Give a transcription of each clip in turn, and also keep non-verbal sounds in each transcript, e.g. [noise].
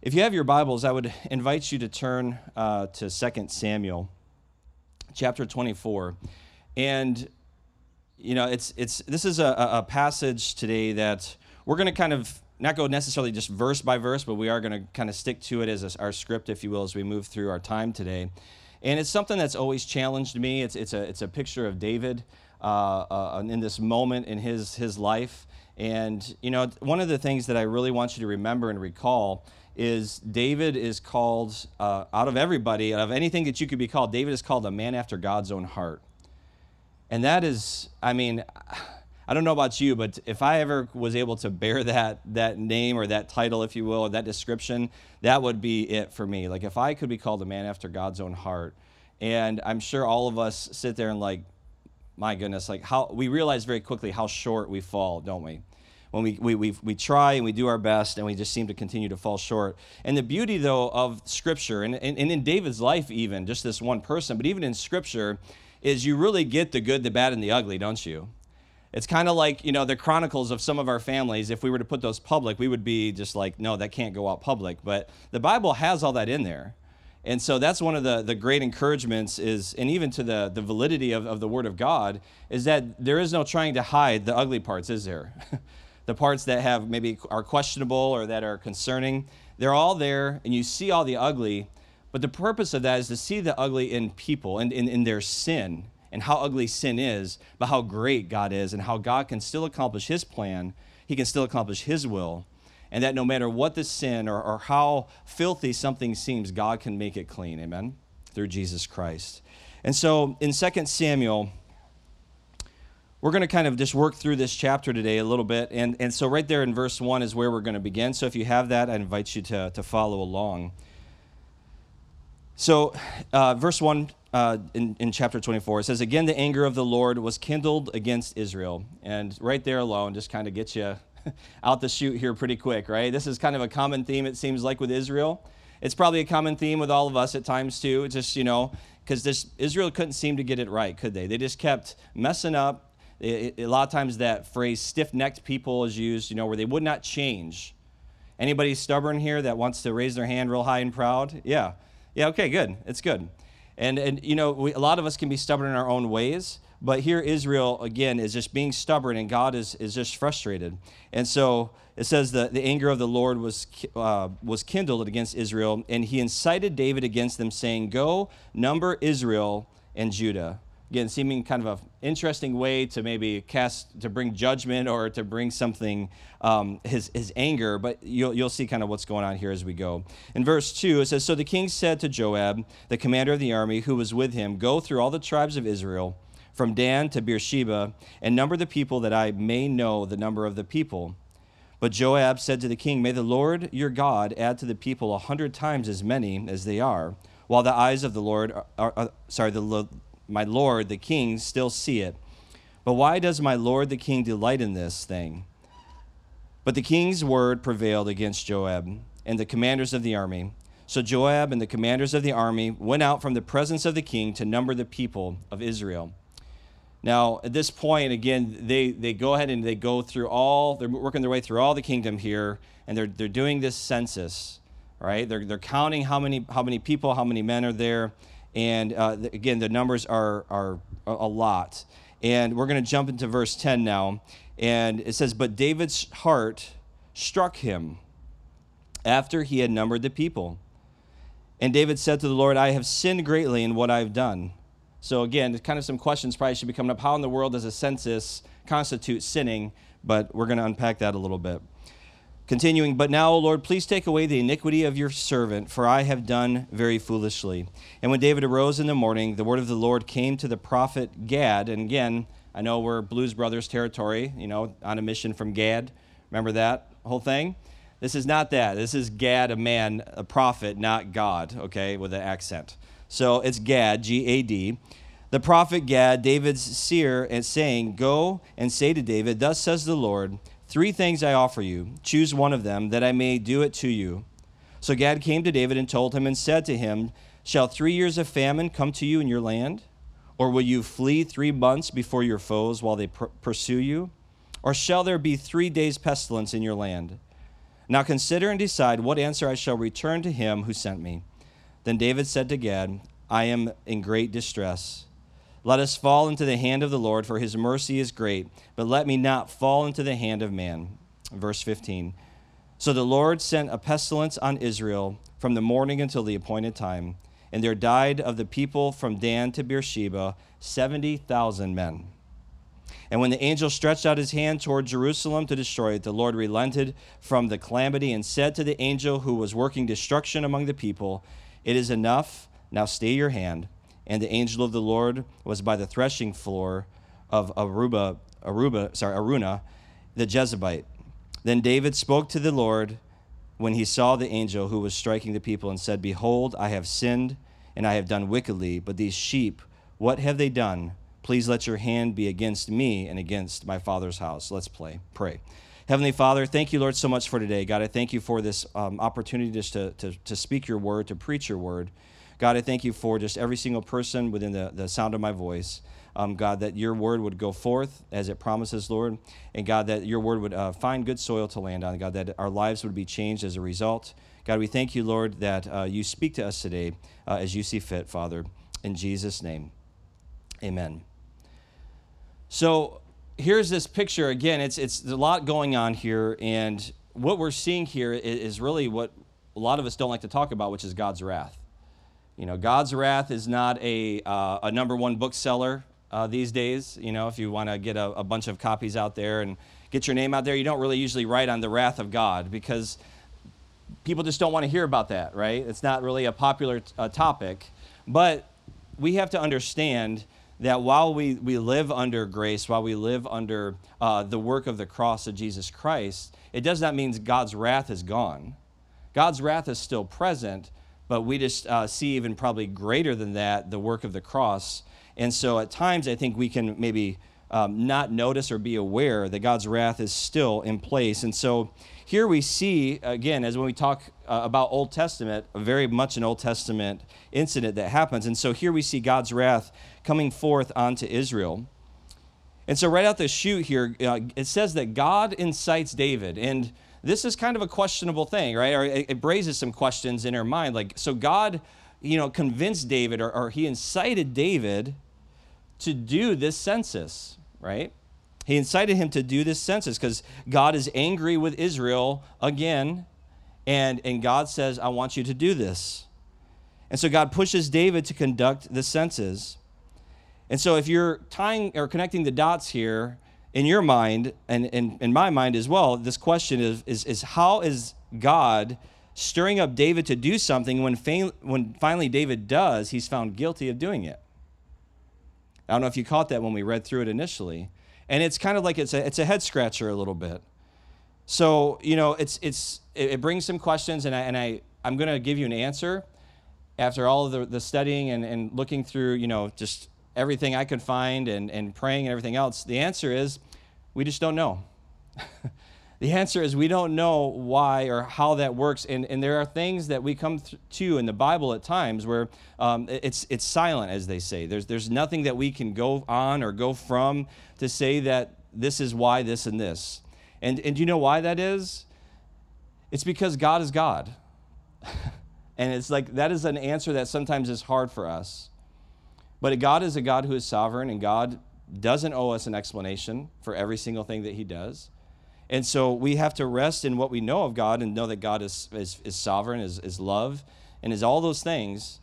If you have your Bibles, I would invite you to turn uh, to 2 Samuel chapter 24. And, you know, it's, it's, this is a, a passage today that we're going to kind of not go necessarily just verse by verse, but we are going to kind of stick to it as a, our script, if you will, as we move through our time today. And it's something that's always challenged me. It's, it's, a, it's a picture of David uh, uh, in this moment in his, his life. And, you know, one of the things that I really want you to remember and recall is David is called, uh, out of everybody, out of anything that you could be called, David is called a man after God's own heart. And that is, I mean, I don't know about you, but if I ever was able to bear that, that name or that title, if you will, or that description, that would be it for me. Like if I could be called a man after God's own heart. And I'm sure all of us sit there and like, my goodness, like how we realize very quickly how short we fall, don't we? When we, we, we, we try and we do our best and we just seem to continue to fall short. And the beauty, though, of Scripture, and, and, and in David's life, even, just this one person, but even in Scripture, is you really get the good, the bad, and the ugly, don't you? It's kind of like, you know, the chronicles of some of our families. If we were to put those public, we would be just like, no, that can't go out public. But the Bible has all that in there. And so that's one of the, the great encouragements is, and even to the, the validity of, of the Word of God, is that there is no trying to hide the ugly parts, is there? [laughs] the parts that have maybe are questionable or that are concerning, they're all there and you see all the ugly. But the purpose of that is to see the ugly in people and in, in their sin and how ugly sin is, but how great God is and how God can still accomplish His plan. He can still accomplish His will and that no matter what the sin or, or how filthy something seems, God can make it clean. Amen? Through Jesus Christ. And so in 2 Samuel, we're going to kind of just work through this chapter today a little bit. And, and so, right there in verse 1 is where we're going to begin. So, if you have that, I invite you to, to follow along. So, uh, verse 1 uh, in, in chapter 24, it says, Again, the anger of the Lord was kindled against Israel. And right there alone just kind of gets you [laughs] out the chute here pretty quick, right? This is kind of a common theme, it seems like, with Israel. It's probably a common theme with all of us at times, too. It's just, you know, because this Israel couldn't seem to get it right, could they? They just kept messing up. It, a lot of times that phrase stiff-necked people is used, you know, where they would not change. Anybody stubborn here that wants to raise their hand real high and proud? Yeah. Yeah, okay, good. It's good. And, and you know, we, a lot of us can be stubborn in our own ways. But here, Israel, again, is just being stubborn, and God is, is just frustrated. And so it says that the anger of the Lord was, uh, was kindled against Israel, and he incited David against them, saying, Go, number Israel and Judah. Again, seeming kind of an interesting way to maybe cast, to bring judgment or to bring something, um, his, his anger, but you'll, you'll see kind of what's going on here as we go. In verse 2, it says, So the king said to Joab, the commander of the army who was with him, Go through all the tribes of Israel from Dan to Beersheba, and number the people that I may know the number of the people. But Joab said to the king, May the Lord your God add to the people a hundred times as many as they are, while the eyes of the Lord, are, are, are sorry, the, my Lord the king still see it. But why does my Lord the king delight in this thing? But the king's word prevailed against Joab and the commanders of the army. So Joab and the commanders of the army went out from the presence of the king to number the people of Israel. Now, at this point, again, they, they go ahead and they go through all, they're working their way through all the kingdom here, and they're, they're doing this census, right? They're, they're counting how many, how many people, how many men are there. And uh, again, the numbers are, are a lot. And we're going to jump into verse 10 now. And it says, But David's heart struck him after he had numbered the people. And David said to the Lord, I have sinned greatly in what I've done. So again, kind of some questions probably should be coming up. How in the world does a census constitute sinning? But we're going to unpack that a little bit. Continuing, but now, O Lord, please take away the iniquity of your servant, for I have done very foolishly. And when David arose in the morning, the word of the Lord came to the prophet Gad. And again, I know we're Blues Brothers territory, you know, on a mission from Gad. Remember that whole thing? This is not that. This is Gad, a man, a prophet, not God, okay, with an accent. So it's Gad, G A D. The prophet Gad, David's seer, and saying, Go and say to David, Thus says the Lord, Three things I offer you. Choose one of them, that I may do it to you. So Gad came to David and told him and said to him, Shall three years of famine come to you in your land? Or will you flee three months before your foes while they pr- pursue you? Or shall there be three days' pestilence in your land? Now consider and decide what answer I shall return to him who sent me. Then David said to Gad, I am in great distress. Let us fall into the hand of the Lord, for his mercy is great, but let me not fall into the hand of man. Verse 15. So the Lord sent a pestilence on Israel from the morning until the appointed time, and there died of the people from Dan to Beersheba 70,000 men. And when the angel stretched out his hand toward Jerusalem to destroy it, the Lord relented from the calamity and said to the angel who was working destruction among the people, It is enough, now stay your hand. And the angel of the Lord was by the threshing floor of Aruba, Aruba, sorry, Araunah, the Jebusite. Then David spoke to the Lord when he saw the angel who was striking the people and said, Behold, I have sinned and I have done wickedly, but these sheep, what have they done? Please let your hand be against me and against my father's house. Let's play, pray. Heavenly Father, thank you, Lord, so much for today. God, I thank you for this um, opportunity just to, to, to speak your word, to preach your word. God, I thank you for just every single person within the, the sound of my voice. Um, God, that your word would go forth as it promises, Lord. And God, that your word would uh, find good soil to land on. God, that our lives would be changed as a result. God, we thank you, Lord, that uh, you speak to us today uh, as you see fit, Father. In Jesus' name, amen. So here's this picture again. It's it's a lot going on here, and what we're seeing here is really what a lot of us don't like to talk about, which is God's wrath. You know, God's wrath is not a uh, a number one bookseller uh, these days. You know, if you want to get a, a bunch of copies out there and get your name out there, you don't really usually write on the wrath of God because people just don't want to hear about that, right? It's not really a popular uh, topic. But we have to understand that while we, we live under grace, while we live under uh, the work of the cross of Jesus Christ, it does not mean God's wrath is gone. God's wrath is still present, but we just uh, see even probably greater than that the work of the cross. And so at times, I think we can maybe um, not notice or be aware that God's wrath is still in place. And so here we see, again, as when we talk uh, about Old Testament, very much an Old Testament incident that happens. And so here we see God's wrath coming forth onto Israel. And so, right out the chute here, uh, it says that God incites David. And this is kind of a questionable thing, right? Or it, it raises some questions in our mind. Like, so God, you know, convinced David, or, or he incited David to do this census, right? He incited him to do this census because God is angry with Israel again. And, and God says, I want you to do this. And so God pushes David to conduct the census. And so if you're tying or connecting the dots here in your mind and in my mind as well, this question is, is, is how is God stirring up David to do something when, fa- when finally David does, he's found guilty of doing it? I don't know if you caught that when we read through it initially and it's kind of like it's a, it's a head scratcher a little bit. So you know, it's it's it, brings some questions, and I and I I'm going to give you an answer after all of the, the studying and, and looking through you know just everything I could find and, and praying and everything else. The answer is we just don't know. [laughs] the answer is we don't know why or how that works. And, and there are things that we come th- to in the Bible at times where um, it's, it's silent, as they say. There's, there's nothing that we can go on or go from to say that this is why this and this. And, and do you know why that is? It's because God is God. [laughs] and it's like that is an answer that sometimes is hard for us. But God is a God who is sovereign, and God doesn't owe us an explanation for every single thing that He does. And so we have to rest in what we know of God and know that God is, is, is sovereign, is, is love, and is all those things.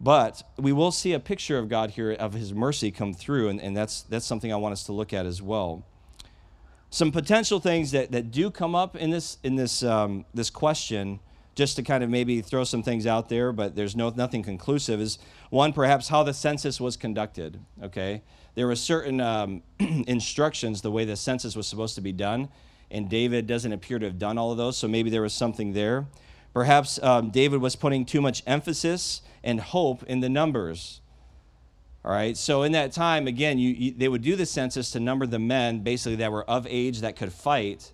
But we will see a picture of God here of his mercy come through, and, and that's, that's something I want us to look at as well. Some potential things that, that do come up in this, in this, um, this question, just to kind of maybe throw some things out there, but there's no, nothing conclusive, is one, perhaps how the census was conducted, okay? There were certain um, [clears throat] instructions the way the census was supposed to be done, and David doesn't appear to have done all of those, so maybe there was something there. Perhaps um, David was putting too much emphasis and hope in the numbers. All right, so in that time, again, you, you, they would do the census to number the men basically that were of age that could fight.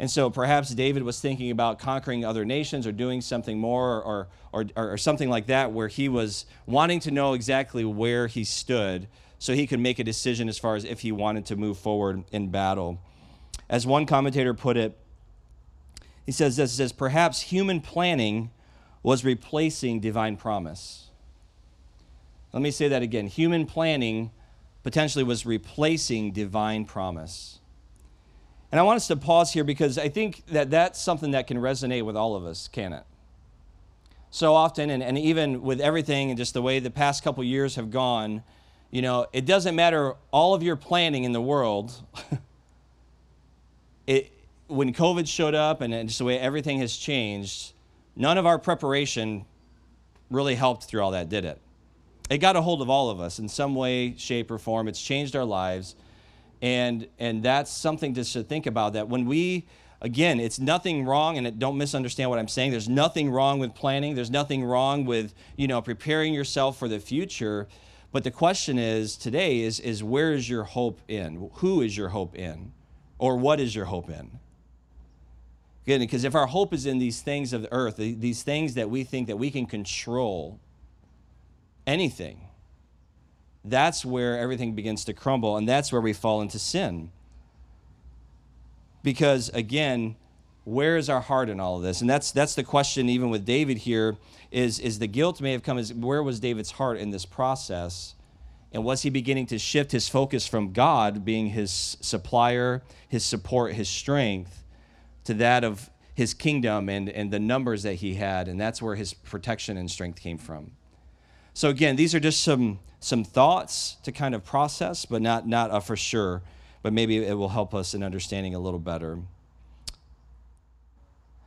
And so perhaps David was thinking about conquering other nations or doing something more or, or, or, or something like that, where he was wanting to know exactly where he stood so he could make a decision as far as if he wanted to move forward in battle. As one commentator put it, He says this, says, perhaps human planning was replacing divine promise. Let me say that again. Human planning potentially was replacing divine promise. And I want us to pause here because I think that that's something that can resonate with all of us, can it? So often, and, and even with everything and just the way the past couple years have gone, you know, it doesn't matter all of your planning in the world. [laughs] it, when COVID showed up and just the way everything has changed, none of our preparation really helped through all that, did it? It got a hold of all of us in some way, shape, or form. It's changed our lives. And, and that's something just to think about that when we, again, it's nothing wrong, and it, don't misunderstand what I'm saying. There's nothing wrong with planning. There's nothing wrong with, you know, preparing yourself for the future. But the question is today is, is where is your hope in? Who is your hope in? Or what is your hope in? Again, because if our hope is in these things of the earth, these things that we think that we can control anything, that's where everything begins to crumble, and that's where we fall into sin. Because again, where is our heart in all of this? And that's that's the question even with David here is is the guilt may have come as where was David's heart in this process? And was he beginning to shift his focus from God being his supplier, his support, his strength, to that of his kingdom and, and the numbers that he had? And that's where his protection and strength came from. So again, these are just some some thoughts to kind of process, but not not a for sure. But maybe it will help us in understanding a little better.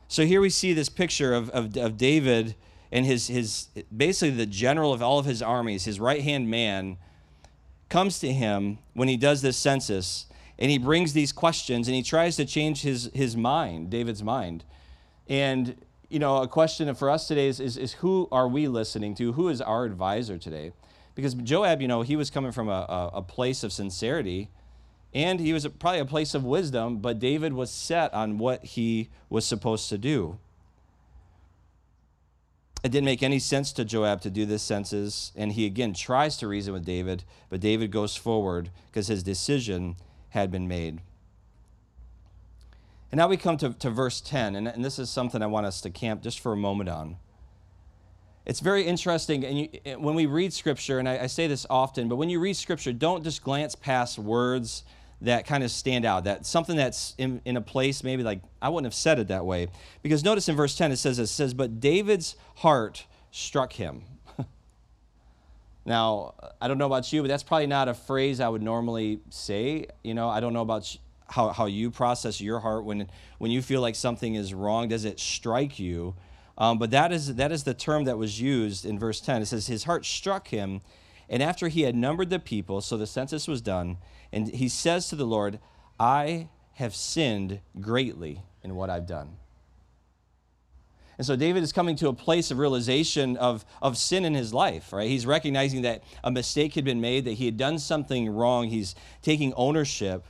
So here we see this picture of, of, of David and his his basically the general of all of his armies, his right hand man, comes to him when he does this census, and he brings these questions and he tries to change his his mind, David's mind, and you know, a question for us today is, is, is, who are we listening to? Who is our advisor today? Because Joab, you know, he was coming from a, a, a place of sincerity and he was probably a place of wisdom, but David was set on what he was supposed to do. It didn't make any sense to Joab to do this census, and he again tries to reason with David, but David goes forward because his decision had been made. And now we come to, to verse 10, and, and this is something I want us to camp just for a moment on. It's very interesting, and you, when we read Scripture, and I, I say this often, but when you read Scripture, don't just glance past words that kind of stand out, that something that's in, in a place maybe like, I wouldn't have said it that way. Because notice in verse 10 it says, it says, but David's heart struck him. [laughs] now, I don't know about you, but that's probably not a phrase I would normally say. You know, I don't know about how, how you process your heart when, when you feel like something is wrong. Does it strike you? Um, but that is, that is the term that was used in verse 10. It says, His heart struck him, and after he had numbered the people, so the census was done, and he says to the Lord, I have sinned greatly in what I've done. And so David is coming to a place of realization of, of sin in his life, right? He's recognizing that a mistake had been made, that he had done something wrong. He's taking ownership.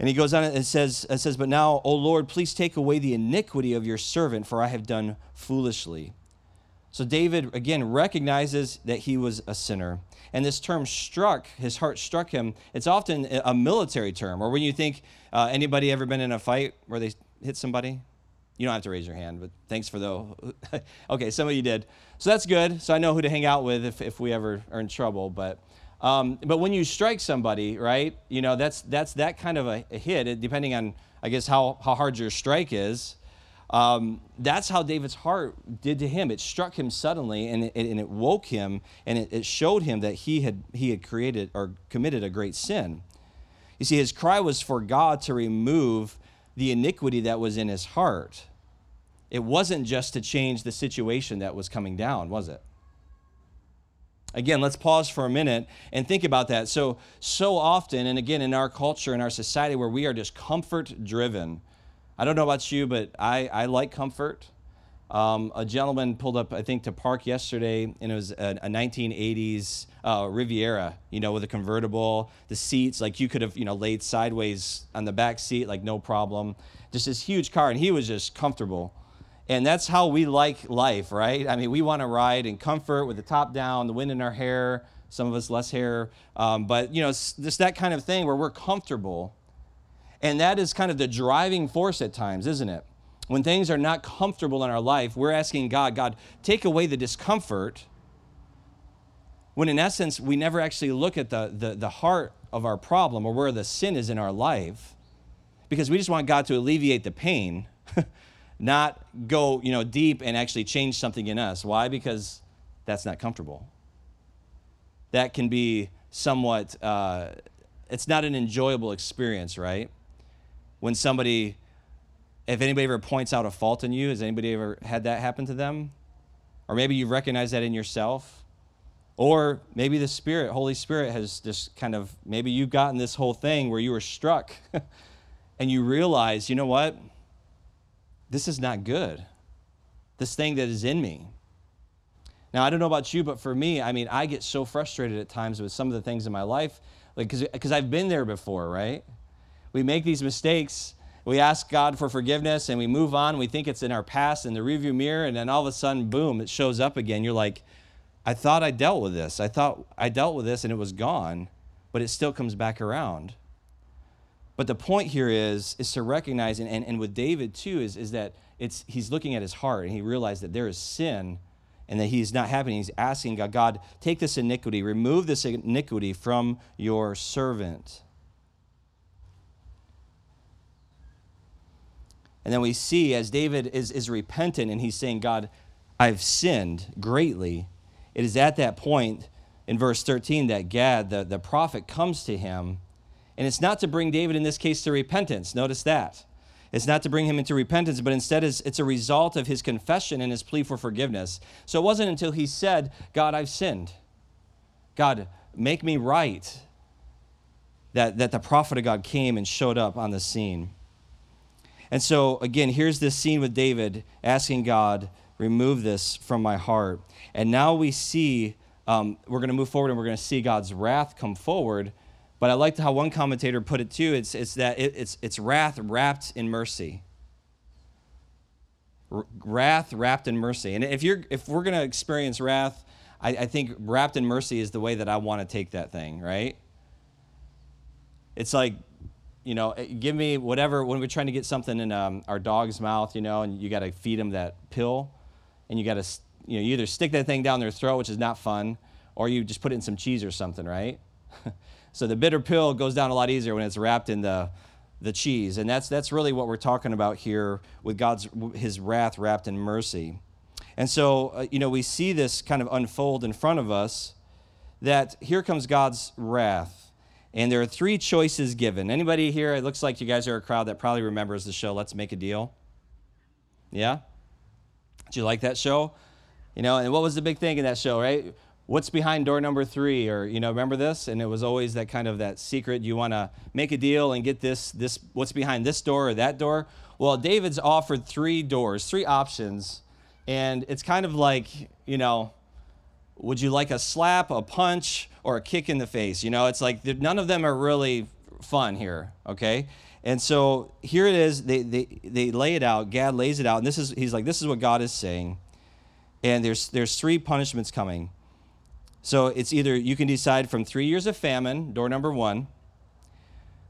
And he goes on and says, says, But now, O Lord, please take away the iniquity of your servant, for I have done foolishly. So David, again, recognizes that he was a sinner. And this term struck, his heart struck him, it's often a military term, or when you think, uh, anybody ever been in a fight where they hit somebody? You don't have to raise your hand, but thanks for the. [laughs] okay, some of you did. So that's good. So I know who to hang out with if, if we ever are in trouble. But um, but when you strike somebody, right, you know, that's, that's that kind of a, a hit, depending on, I guess, how, how hard your strike is. Um, that's how David's heart did to him. It struck him suddenly and it, and it woke him and it, it showed him that he had, he had created or committed a great sin. You see, his cry was for God to remove the iniquity that was in his heart. It wasn't just to change the situation that was coming down, was it? Again, let's pause for a minute and think about that. So, so often, and again, in our culture, in our society, where we are just comfort driven. I don't know about you, but I, I like comfort. Um, a gentleman pulled up, I think, to park yesterday, and it was a, a 1980s uh, Riviera, you know, with a convertible, the seats, like you could have, you know, laid sideways on the back seat, like no problem. Just this huge car, and he was just comfortable. And that's how we like life, right? I mean, we want to ride in comfort with the top down, the wind in our hair, some of us less hair, um, but you know, just that kind of thing where we're comfortable. And that is kind of the driving force at times, isn't it? When things are not comfortable in our life, we're asking God, God, take away the discomfort. When in essence, we never actually look at the, the, the heart of our problem or where the sin is in our life because we just want God to alleviate the pain, [laughs] not go, you know, deep and actually change something in us. Why? Because that's not comfortable. That can be somewhat, uh, it's not an enjoyable experience, right? When somebody, if anybody ever points out a fault in you, has anybody ever had that happen to them? Or maybe you recognize that in yourself. Or maybe the Spirit, Holy Spirit, has just kind of, maybe you've gotten this whole thing where you were struck [laughs] and you realize, you know what? This is not good. This thing that is in me. Now, I don't know about you, but for me, I mean, I get so frustrated at times with some of the things in my life, like, because I've been there before, right? We make these mistakes, we ask God for forgiveness, and we move on. We think it's in our past in the review mirror, and then all of a sudden, boom, it shows up again. You're like, I thought I dealt with this. I thought I dealt with this and it was gone, but it still comes back around. But the point here is, is to recognize, and, and, and with David too, is, is that it's, he's looking at his heart and he realized that there is sin and that he's not happy. He's asking God, God, take this iniquity, remove this iniquity from your servant. And then we see as David is, is repentant and he's saying, God, I've sinned greatly it is at that point in verse 13 that Gad, the, the prophet, comes to him. And it's not to bring David, in this case, to repentance. Notice that. It's not to bring him into repentance, but instead it's, a result of his confession and his plea for forgiveness. So it wasn't until he said, God, I've sinned. God, make me right, that, that the prophet of God came and showed up on the scene. And so, again, here's this scene with David asking God remove this from my heart. And now we see, um, we're going to move forward and we're going to see God's wrath come forward. But I liked how one commentator put it too. It's, it's that it, it's, it's wrath wrapped in mercy. R- wrath wrapped in mercy. And if, you're, if we're going to experience wrath, I, I think wrapped in mercy is the way that I want to take that thing, right? It's like you know, eh, give me whatever when we're trying to get something in um, our dog's mouth, you know, and you got to feed them that pill and you got to, you know, you either stick that thing down their throat, which is not fun, or you just put it in some cheese or something, right? [laughs] so the bitter pill goes down a lot easier when it's wrapped in the the cheese, and that's that's really what we're talking about here with God's His wrath wrapped in mercy. And so, uh, you know, we see this kind of unfold in front of us. That here comes God's wrath, and there are three choices given. Anybody here? It looks like you guys are a crowd that probably remembers the show. Let's make a deal. Yeah. Did you like that show? You know, and what was the big thing in that show, right? What's behind door number three? Or, you know, remember this? And it was always that kind of that secret. You want to make a deal and get this, this, what's behind this door or that door? Well, David's offered three doors, three options. And it's kind of like, you know, would you like a slap, a punch, or a kick in the face? You know, it's like none of them are really fun here, okay? And so here it is. They, they, they lay it out. Gad lays it out. And this is, he's like, this is what God is saying. And there's, there's three punishments coming. So it's either you can decide from three years of famine, door number one,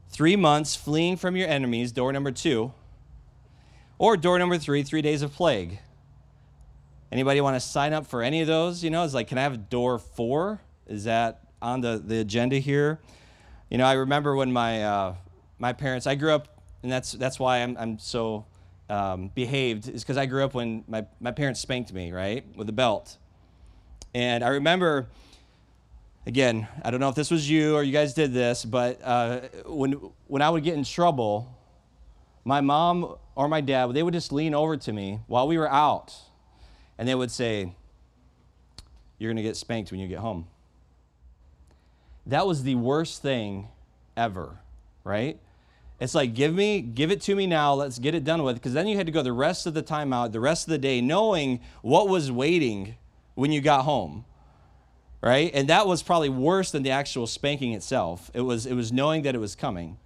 three months fleeing from your enemies, door number two, or door number three, three days of plague. Anybody want to sign up for any of those? You know, it's like, can I have door four? Is that on the, the agenda here? You know, I remember when my, uh, my parents, I grew up, and that's, that's why I'm, I'm so um, behaved, is because I grew up when my, my parents spanked me, right, with a belt. And I remember, again, I don't know if this was you or you guys did this, but uh, when, when I would get in trouble, my mom or my dad, they would just lean over to me while we were out, and they would say, You're going to get spanked when you get home. That was the worst thing ever, right? It's like, give me, give it to me now. Let's get it done with. Because then you had to go the rest of the time out, the rest of the day, knowing what was waiting when you got home. Right? And that was probably worse than the actual spanking itself. It was, it was knowing that it was coming.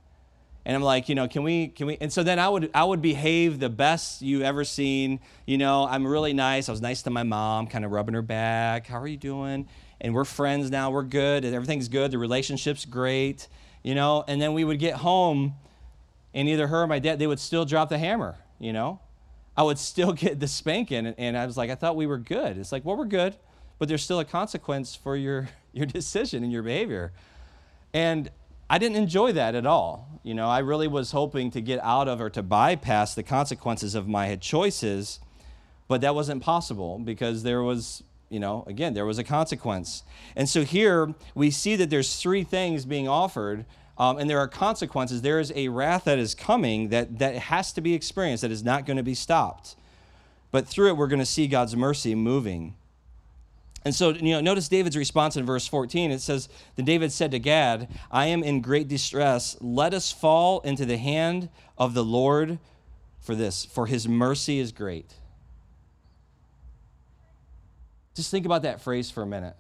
And I'm like, you know, can we, can we? And so then I would, I would behave the best you ever seen. You know, I'm really nice. I was nice to my mom, kind of rubbing her back. How are you doing? And we're friends now. We're good. And everything's good. The relationship's great. You know, and then we would get home and either her or my dad, they would still drop the hammer, you know? I would still [laughs] get the spanking. And I was like, I thought we were good. It's like, well, we're good, but there's still a consequence for your, [laughs] your decision and your behavior. And I didn't enjoy that at all. You know, I really was hoping to get out of or to bypass the consequences of my choices, but that wasn't possible because there was, you know, again, there was a consequence. And so here we see that there's three things being offered um, and there are consequences. There is a wrath that is coming that, that has to be experienced, that is not going to be stopped. But through it, we're going to see God's mercy moving. And so, you know, notice David's response in verse 14. It says, Then David said to Gad, I am in great distress. Let us fall into the hand of the Lord for this, for his mercy is great. Just think about that phrase for a minute.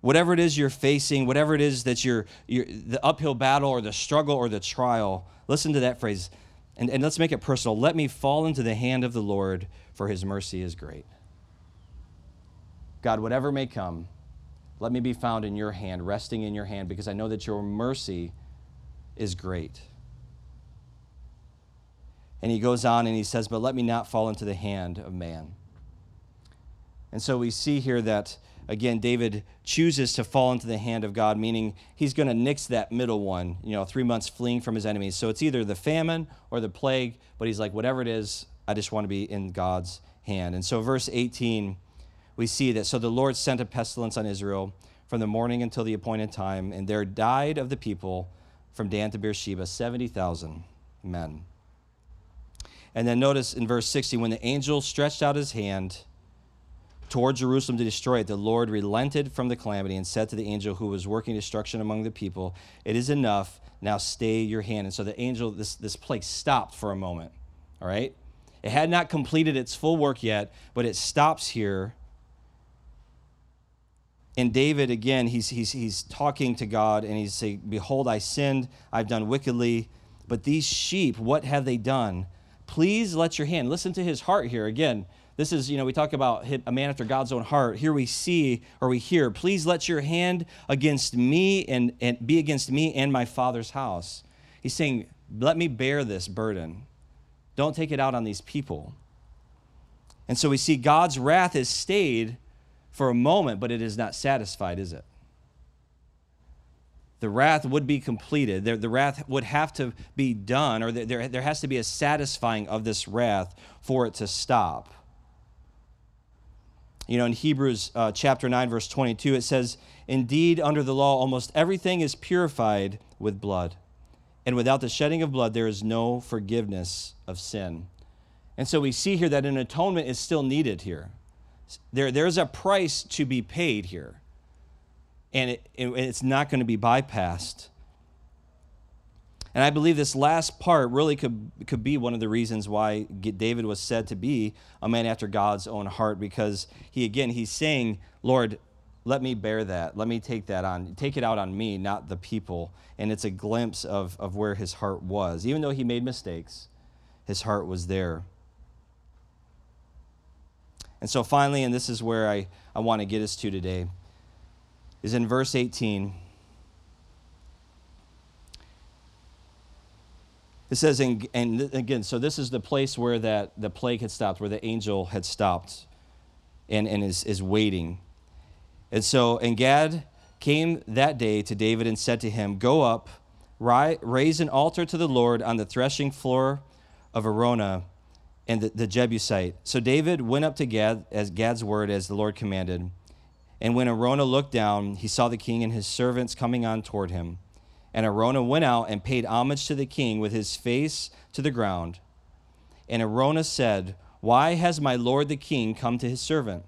Whatever it is you're facing, whatever it is that you're, you're the uphill battle or the struggle or the trial, listen to that phrase. And, and let's make it personal. Let me fall into the hand of the Lord, for his mercy is great. God, whatever may come, let me be found in your hand, resting in your hand, because I know that your mercy is great. And he goes on and he says, But let me not fall into the hand of man. And so we see here that again, David chooses to fall into the hand of God, meaning he's going to nix that middle one, you know, three months fleeing from his enemies. So it's either the famine or the plague, but he's like, whatever it is, I just want to be in God's hand. And so, verse 18, we see that so the Lord sent a pestilence on Israel from the morning until the appointed time, and there died of the people from Dan to Beersheba 70,000 men. And then notice in verse 60, when the angel stretched out his hand, toward Jerusalem to destroy it, the Lord relented from the calamity and said to the angel who was working destruction among the people, It is enough. Now stay your hand. And so the angel, this, this plague stopped for a moment. All right? It had not completed its full work yet, but it stops here. And David, again, he's, he's, he's talking to God and he's saying, Behold, I sinned, I've done wickedly, but these sheep, what have they done? Please let your hand, listen to his heart here. Again, this is, you know, we talk about a man after God's own heart. Here we see or we hear, please let your hand against me and, and be against me and my father's house. He's saying, let me bear this burden. Don't take it out on these people. And so we see God's wrath has stayed for a moment, but it is not satisfied, is it? The wrath would be completed. The, the wrath would have to be done, or there, there has to be a satisfying of this wrath for it to stop. You know, in Hebrews uh, chapter 9, verse 22, it says, Indeed, under the law, almost everything is purified with blood. And without the shedding of blood, there is no forgiveness of sin. And so we see here that an atonement is still needed here. There, there's a price to be paid here, and it, it, it's not going to be bypassed. And I believe this last part really could, could be one of the reasons why David was said to be a man after God's own heart, because he, again, he's saying, Lord, let me bear that. Let me take that on. Take it out on me, not the people. And it's a glimpse of, of where his heart was. Even though he made mistakes, his heart was there. And so finally, and this is where I, I want to get us to today, is in verse 18. It says, and, and again, so this is the place where that the plague had stopped, where the angel had stopped and, and is, is waiting. And so, and Gad came that day to David and said to him, Go up, raise an altar to the Lord on the threshing floor of Araunah and the, the Jebusite. So David went up to Gad as Gad's word as the Lord commanded. And when Araunah looked down, he saw the king and his servants coming on toward him. And Araunah went out and paid homage to the king with his face to the ground. And Araunah said, Why has my lord the king come to his servant?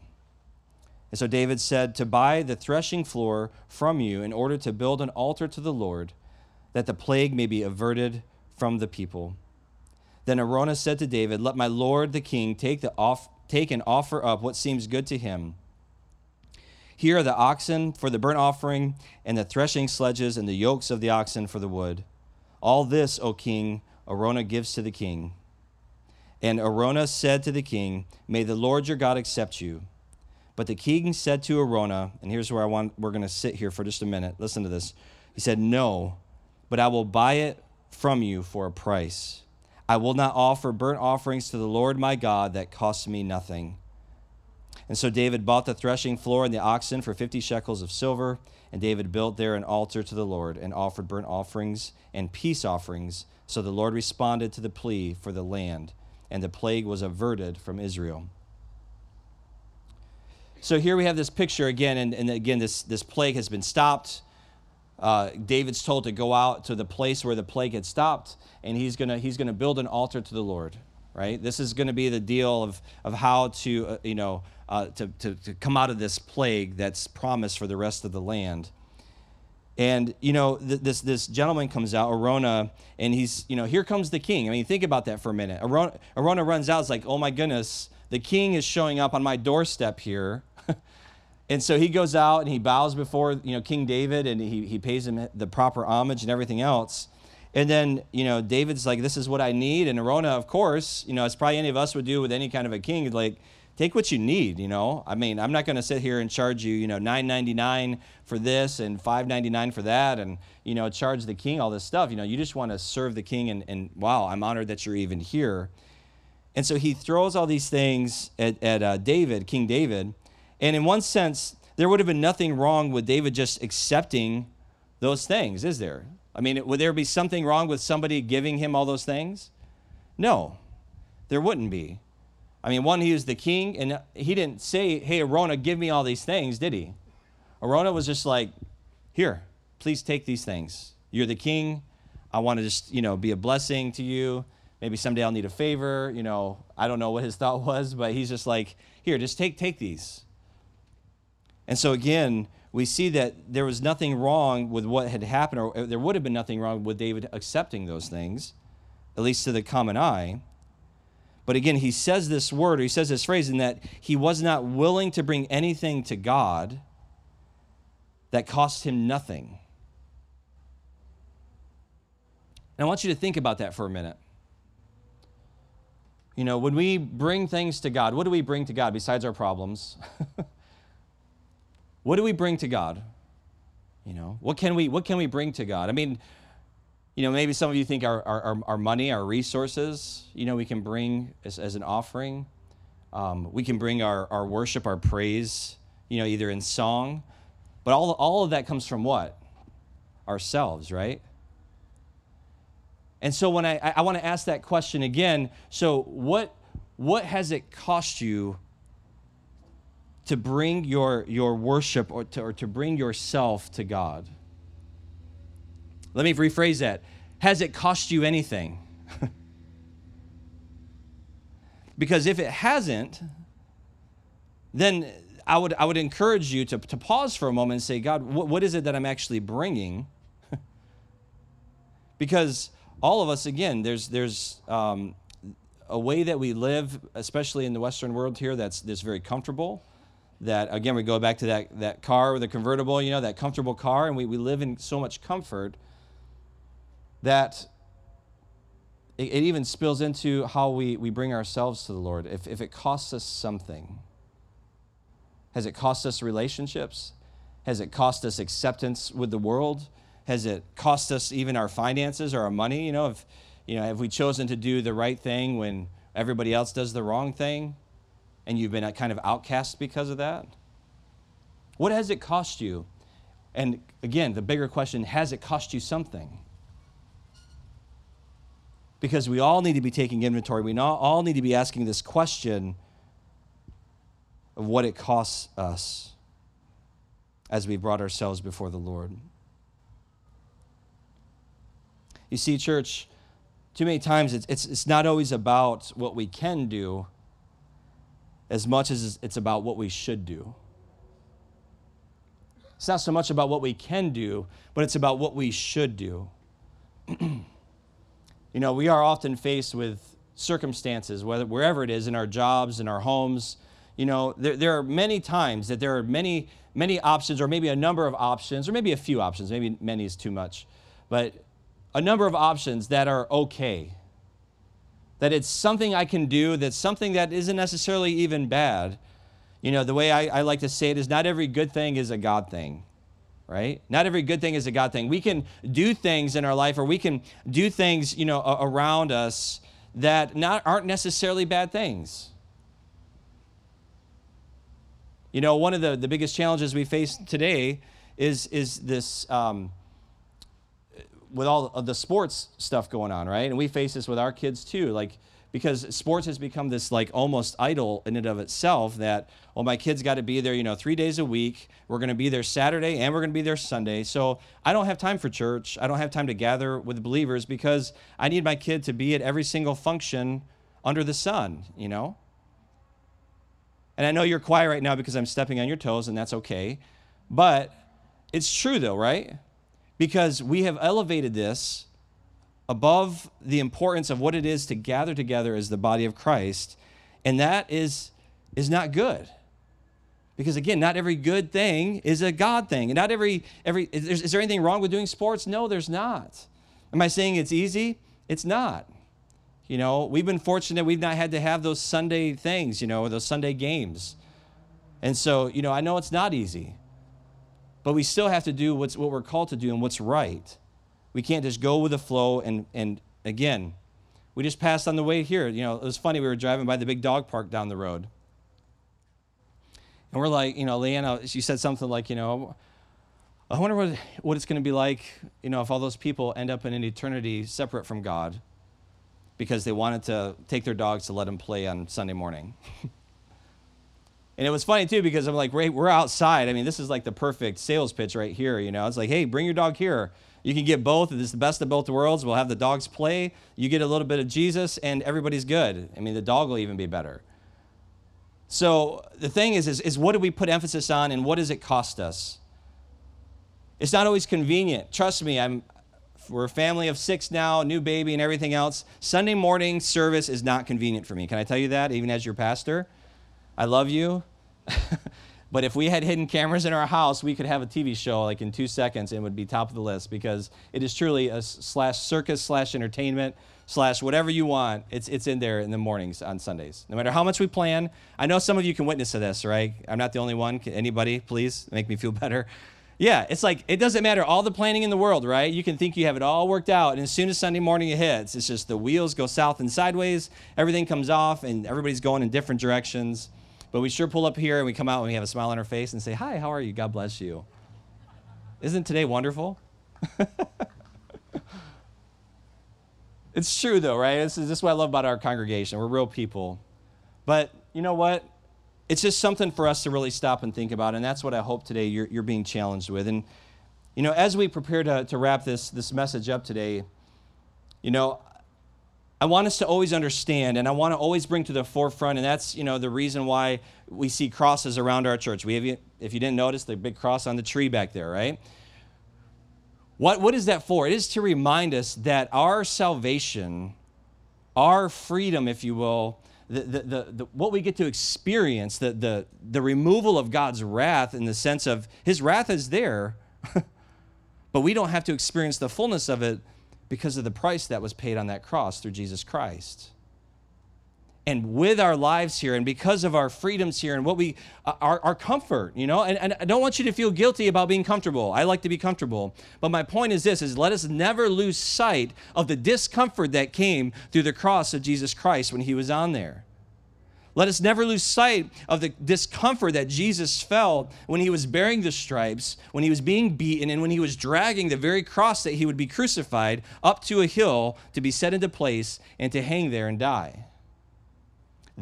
And so David said, To buy the threshing floor from you in order to build an altar to the Lord, that the plague may be averted from the people. Then Araunah said to David, Let my lord the king take, the off, take and offer up what seems good to him here are the oxen for the burnt offering, and the threshing sledges, and the yokes of the oxen for the wood. All this, O king, Arona gives to the king. And Arona said to the king, May the Lord your God accept you. But the king said to Arona, and here's where I want we're going to sit here for just a minute. Listen to this. He said, No, but I will buy it from you for a price. I will not offer burnt offerings to the Lord my God that cost me nothing. And so David bought the threshing floor and the oxen for 50 shekels of silver. And David built there an altar to the Lord and offered burnt offerings and peace offerings. So the Lord responded to the plea for the land, and the plague was averted from Israel. So here we have this picture again, and, and again, this, this plague has been stopped. Uh, David's told to go out to the place where the plague had stopped, and he's gonna he's gonna build an altar to the Lord. Right. This is going to be the deal of of how to uh, you know uh, to, to to come out of this plague that's promised for the rest of the land. And you know th- this this gentleman comes out, Arona, and he's you know here comes the king. I mean, think about that for a minute. Arona, Araunah runs out. It's like, oh my goodness, the king is showing up on my doorstep here [laughs] and so he goes out and he bows before you know King David and he, he pays him the proper homage and everything else. And then, you know, David's like, this is what I need. And Arona, of course, you know, as probably any of us would do with any kind of a king, like, take what you need, you know. I mean, I'm not going to sit here and charge you, you know, 9.99 for this and 5.99 for that and, you know, charge the king all this stuff. You know, you just want to serve the king and, and wow, I'm honored that you're even here. And so he throws all these things at, at uh, David, King David, and in one sense, there would have been nothing wrong with David just accepting those things, is there? I mean, would there be something wrong with somebody giving him all those things? No, there wouldn't be. I mean, one, he was the king, and he didn't say, Hey, Arona, give me all these things, did he? Arona was just like, Here, please take these things. You're the king. I want to just, you know, be a blessing to you. Maybe someday I'll need a favor. You know, I don't know what his [laughs] thought was, but he's just like, Here, just take, take these. And so, again, we see that there was nothing wrong with what had happened, or uh, there would have been nothing wrong with David accepting those things, at least to the common eye. But again, he says this word, or he says this phrase, in that he was not willing to bring anything to God that cost him nothing. And I want you to think about that for a minute. You know, when we bring things to God, what do we bring to God besides our problems? [laughs] What do we bring to God? You know, what can we what can we bring to God? I mean, you know, maybe some of you think our, our, our money, our resources, you know, we can bring as, as an offering. Um, we can bring our, our worship, our praise, you know, either in song. But all, all of that comes from what? Ourselves, right? And so when I, I want to ask that question again, so what, what has it cost you to bring your, your worship or to, or to bring yourself to God. Let me rephrase that. Has it cost you anything? [laughs] because if it hasn't, then I would, I would encourage you to, to pause for a moment and say, God, what, what is it that I'm actually bringing? [laughs] because all of us, again, there's, there's um, a way that we live, especially in the Western world here, that's, that's very comfortable that again we go back to that, that car with a convertible you know that comfortable car and we, we live in so much comfort that it, it even spills into how we, we bring ourselves to the lord if, if it costs us something has it cost us relationships has it cost us acceptance with the world has it cost us even our finances or our money you know if you know have we chosen to do the right thing when everybody else does the wrong thing and you've been kind of outcast because of that? What has it cost you? And again, the bigger question has it cost you something? Because we all need to be taking inventory. We all need to be asking this question of what it costs us as we brought ourselves before the Lord. You see, church, too many times it's, it's, it's not always about what we can do, as much as it's about what we should do. It's not so much about what we can do, but it's about what we should do. [clears throat] you know, we are often faced with circumstances, whether, wherever it is, in our jobs, in our homes. You know, there, there are many times that there are many, many options, or maybe a number of options, or maybe a few options, maybe many is too much, but a number of options that are okay that it's something I can do, that's something that isn't necessarily even bad. You know, the way I, I like to say it is not every good thing is a God thing, right? Not every good thing is a God thing. We can do things in our life or we can do things, you know, around us that not, aren't necessarily bad things. You know, one of the, the biggest challenges we face today is, is this um, with all of the sports stuff going on, right? And we face this with our kids too. Like, because sports has become this like almost idol in and of itself that well my kids got to be there you know three days a week. We're going to be there saturday and we're going to be there sunday. So i don't have time for church. I don't have time to gather with believers because i need my kid to be at every single function under the sun you know? And i know you're quiet right now because i'm stepping on your toes and that's okay. But it's true though right? Because we have elevated this above the importance of what it is to gather together as the body of Christ, and that is, is not good. Because again, not every good thing is a God thing. And not every, every is, is there anything wrong with doing sports? No, there's not. Am I saying it's easy? It's not. You know, we've been fortunate we've not had to have those Sunday things, you know, those Sunday games. And so, you know, I know it's not easy. But we still have to do what's what we're called to do and what's right. We can't just go with the flow. And, and again, we just passed on the way here. You know, it was funny. We were driving by the big dog park down the road. And we're like, you know, Leanna, she said something like, you know, I wonder what, what it's going to be like, you know, if all those people end up in an eternity separate from God because they wanted to take their dogs to let them play on Sunday morning. [laughs] and it was funny too because I'm like, we're outside. I mean, this is like the perfect sales pitch right here. You know, it's like, hey, bring your dog here. You can get both. It's the best of both worlds. We'll have the dogs play. You get a little bit of Jesus, and everybody's good. I mean, the dog will even be better. So the thing is, is, is what do we put emphasis on, and what does it cost us? It's not always convenient. Trust me, I'm, we're a family of six now, new baby, and everything else. Sunday morning service is not convenient for me. Can I tell you that, even as your pastor? I love you. [laughs] But if we had hidden cameras in our house, we could have a TV show like in two seconds and would be top of the list because it is truly a slash circus slash entertainment slash whatever you want. It's, it's in there in the mornings on Sundays. No matter how much we plan, I know some of you can witness to this, right? I'm not the only one. Can anybody, please make me feel [laughs] better? Yeah, it's like it doesn't matter all the planning in the world, right? You can think you have it all worked out, and as soon as Sunday morning it hits, it's just the wheels go south and sideways, everything comes off, and everybody's going in different directions. But we sure pull up here and we come out and we have a smile on our face and say, Hi, how are you? God bless you. Isn't today wonderful? [laughs] it's true, though, right? This is, this is what I love about our congregation. We're real people. But you know what? It's just something for us to really stop and think about. And that's what I hope today you're, you're being challenged with. And, you know, as we prepare to, to wrap this, this message up today, you know, I want us to always understand and I want to always bring to the forefront, and that's you know the reason why we see crosses around our church. We have, if you didn't notice, the big cross on the tree back there, right? What, what is that for? It is to remind us that our salvation, our freedom, if you will, the, the, the, the, what we get to experience, the, the, the removal of God's wrath in the sense of his wrath is there, [laughs] but we don't have to experience the fullness of it because of the price that was paid on that cross through Jesus Christ. And with our lives here, and because of our freedoms here, and what we, uh, our, our comfort, you know, and, and I don't want you to feel guilty about being comfortable. I like to be comfortable. But my point is this, is let us never lose sight of the discomfort that came through the cross of Jesus Christ when he was on there. Let us never lose sight of the discomfort that Jesus felt when he was bearing the stripes, when he was being beaten, and when he was dragging the very cross that he would be crucified up to a hill to be set into place and to hang there and die.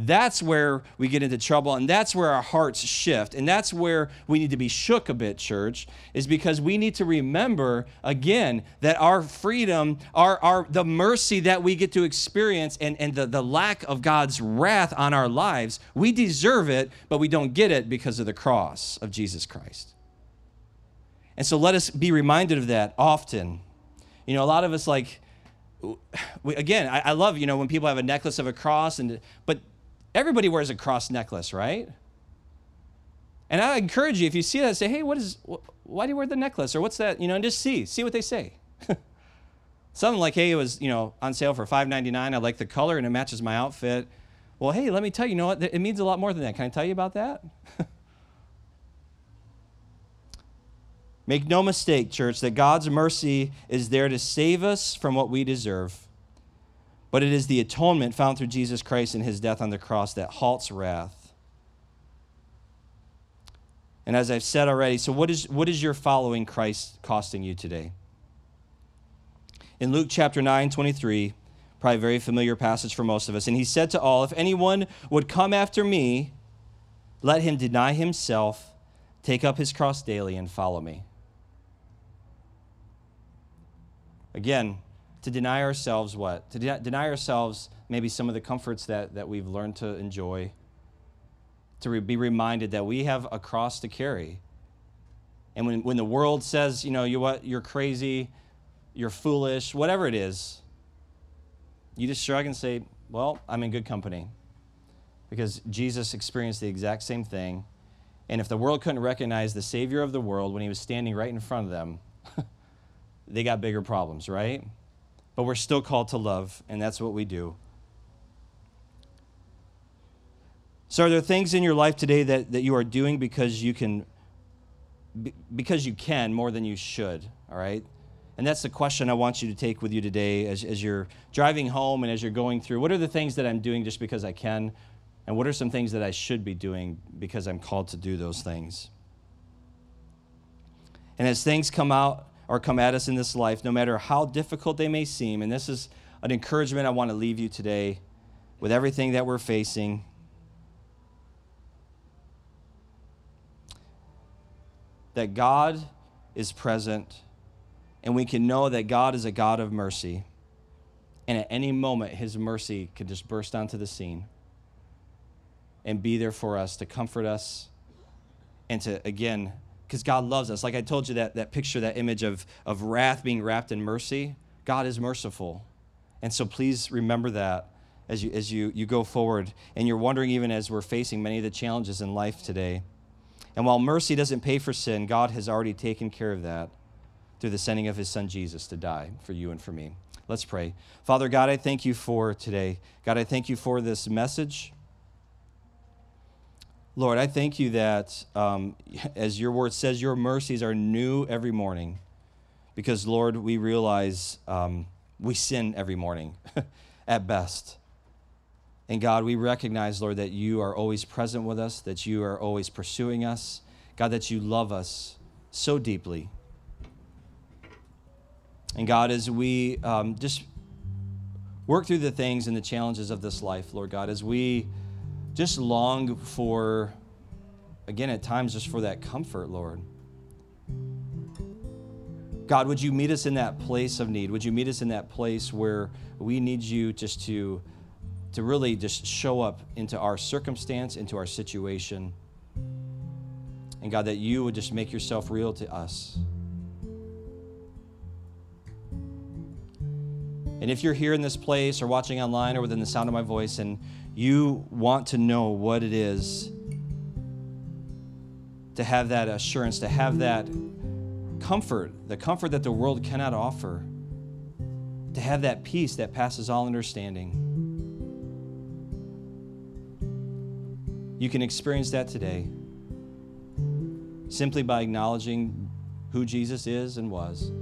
That's where we get into trouble, and that's where our hearts shift. And that's where we need to be shook a bit, church, is because we need to remember again that our freedom, our, our the mercy that we get to experience, and, and the, the lack of God's wrath on our lives, we deserve it, but we don't get it because of the cross of Jesus Christ. And so let us be reminded of that often. You know, a lot of us like, we, again, I, I love, you know, when people have a necklace of a cross, and but Everybody wears a cross necklace, right? And I encourage you, if you see that, say, hey, what is, why do you wear the necklace? Or what's that? You know, and just see, see what they say. [laughs] Something like, hey, it was, you know, on sale for $5.99. I like the color and it matches my outfit. Well, hey, let me tell you, you know what? It means a lot more than that. Can I tell you about that? [laughs] Make no mistake, church, that God's mercy is there to save us from what we deserve. But it is the atonement found through Jesus Christ and his death on the cross that halts wrath. And as I've said already, so what is, what is your following Christ costing you today? In Luke chapter 9, 23, probably a very familiar passage for most of us, and he said to all, If anyone would come after me, let him deny himself, take up his cross daily, and follow me. Again, to deny ourselves what? To de- deny ourselves maybe some of the comforts that, that we've learned to enjoy. To re- be reminded that we have a cross to carry. And when, when the world says, you know, you what, you're crazy, you're foolish, whatever it is, you just shrug and say, well, I'm in good company. Because Jesus experienced the exact same thing. And if the world couldn't recognize the Savior of the world when he was standing right in front of them, [laughs] they got bigger problems, right? But we're still called to love, and that's what we do. So, are there things in your life today that, that you are doing because you can, because you can more than you should? All right? And that's the question I want you to take with you today as, as you're driving home and as you're going through. What are the things that I'm doing just because I can? And what are some things that I should be doing because I'm called to do those things? And as things come out or come at us in this life, no matter how difficult they may seem, and this is an encouragement I want to leave you today with everything that we're facing. That God is present, and we can know that God is a God of mercy. And at any moment, His mercy could just burst onto the scene and be there for us to comfort us and to, again, because God loves us. Like I told you, that, that picture, that image of, of wrath being wrapped in mercy, God is merciful. And so please remember that as you, as you, you go forward. And you're wondering, even as we're facing many of the challenges in life today. And while mercy doesn't pay for sin, God has already taken care of that through the sending of his son Jesus to die for you and for me. Let's pray. Father God, I thank you for today. God, I thank you for this message. Lord, I thank you that, um, [laughs] as your word says, your mercies are new every morning. Because, Lord, we realize um, we sin every morning [laughs] at best. And God, we recognize, Lord, that you are always present with us, that you are always pursuing us. God, that you love us so deeply. And God, as we um, just work through the things and the challenges of this life, Lord God, as we just long for, again, at times, just for that comfort, Lord. God, would you meet us in that place of need? Would you meet us in that place where we need you just to, to really just show up into our circumstance, into our situation? And God, that you would just make yourself real to us. And if you're here in this place or watching online or within the sound of my voice and you want to know what it is to have that assurance, to have that comfort, the comfort that the world cannot offer, to have that peace that passes all understanding. You can experience that today simply by acknowledging who Jesus is and was.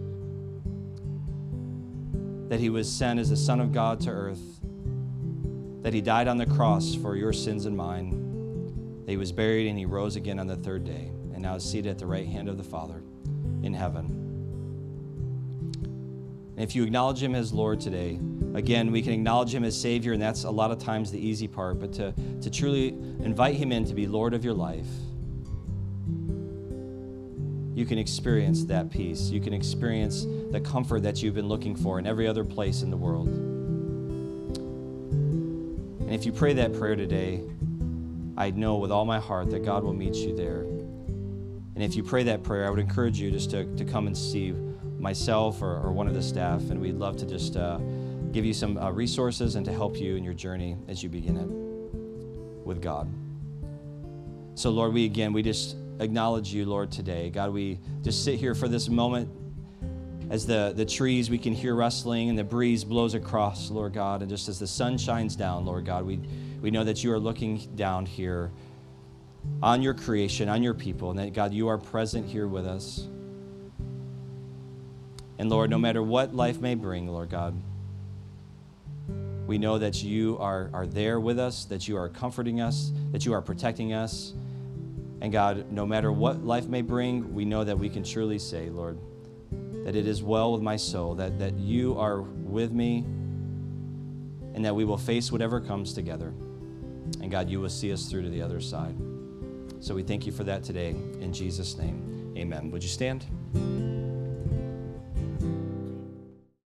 That he was sent as the Son of God to earth that he died on the cross for your sins and mine, that he was buried and he rose again on the third day, and now is seated at the right hand of the Father in heaven. And if you acknowledge him as Lord today, again, we can acknowledge him as Savior, and that's a lot of times the easy part, but to, to truly invite him in to be Lord of your life, you can experience that peace. You can experience the comfort that you've been looking for in every other place in the world. And if you pray that prayer today, I know with all my heart that God will meet you there. And if you pray that prayer, I would encourage you just to, to come and see myself or, or one of the staff, and we'd love to just uh, give you some uh, resources and to help you in your journey as you begin it with God. So, Lord, we again, we just acknowledge you, Lord, today. God, we just sit here for this moment as the, the trees we can hear rustling and the breeze blows across, Lord God, and just as the sun shines down, Lord God, we, we know that you are looking down here on your creation, on your people, and that, God, you are present here with us. And Lord, no matter what life may bring, Lord God, We know that you are, are there with us, that you are comforting us, that you are protecting us. And God, no matter what life may bring, we know that we can truly say, Lord, that it is well with my soul, that, that you are with me, and that we will face whatever comes together. And God, you will see us through to the other side. So we thank you for that today. In Jesus' name, amen. Would you stand?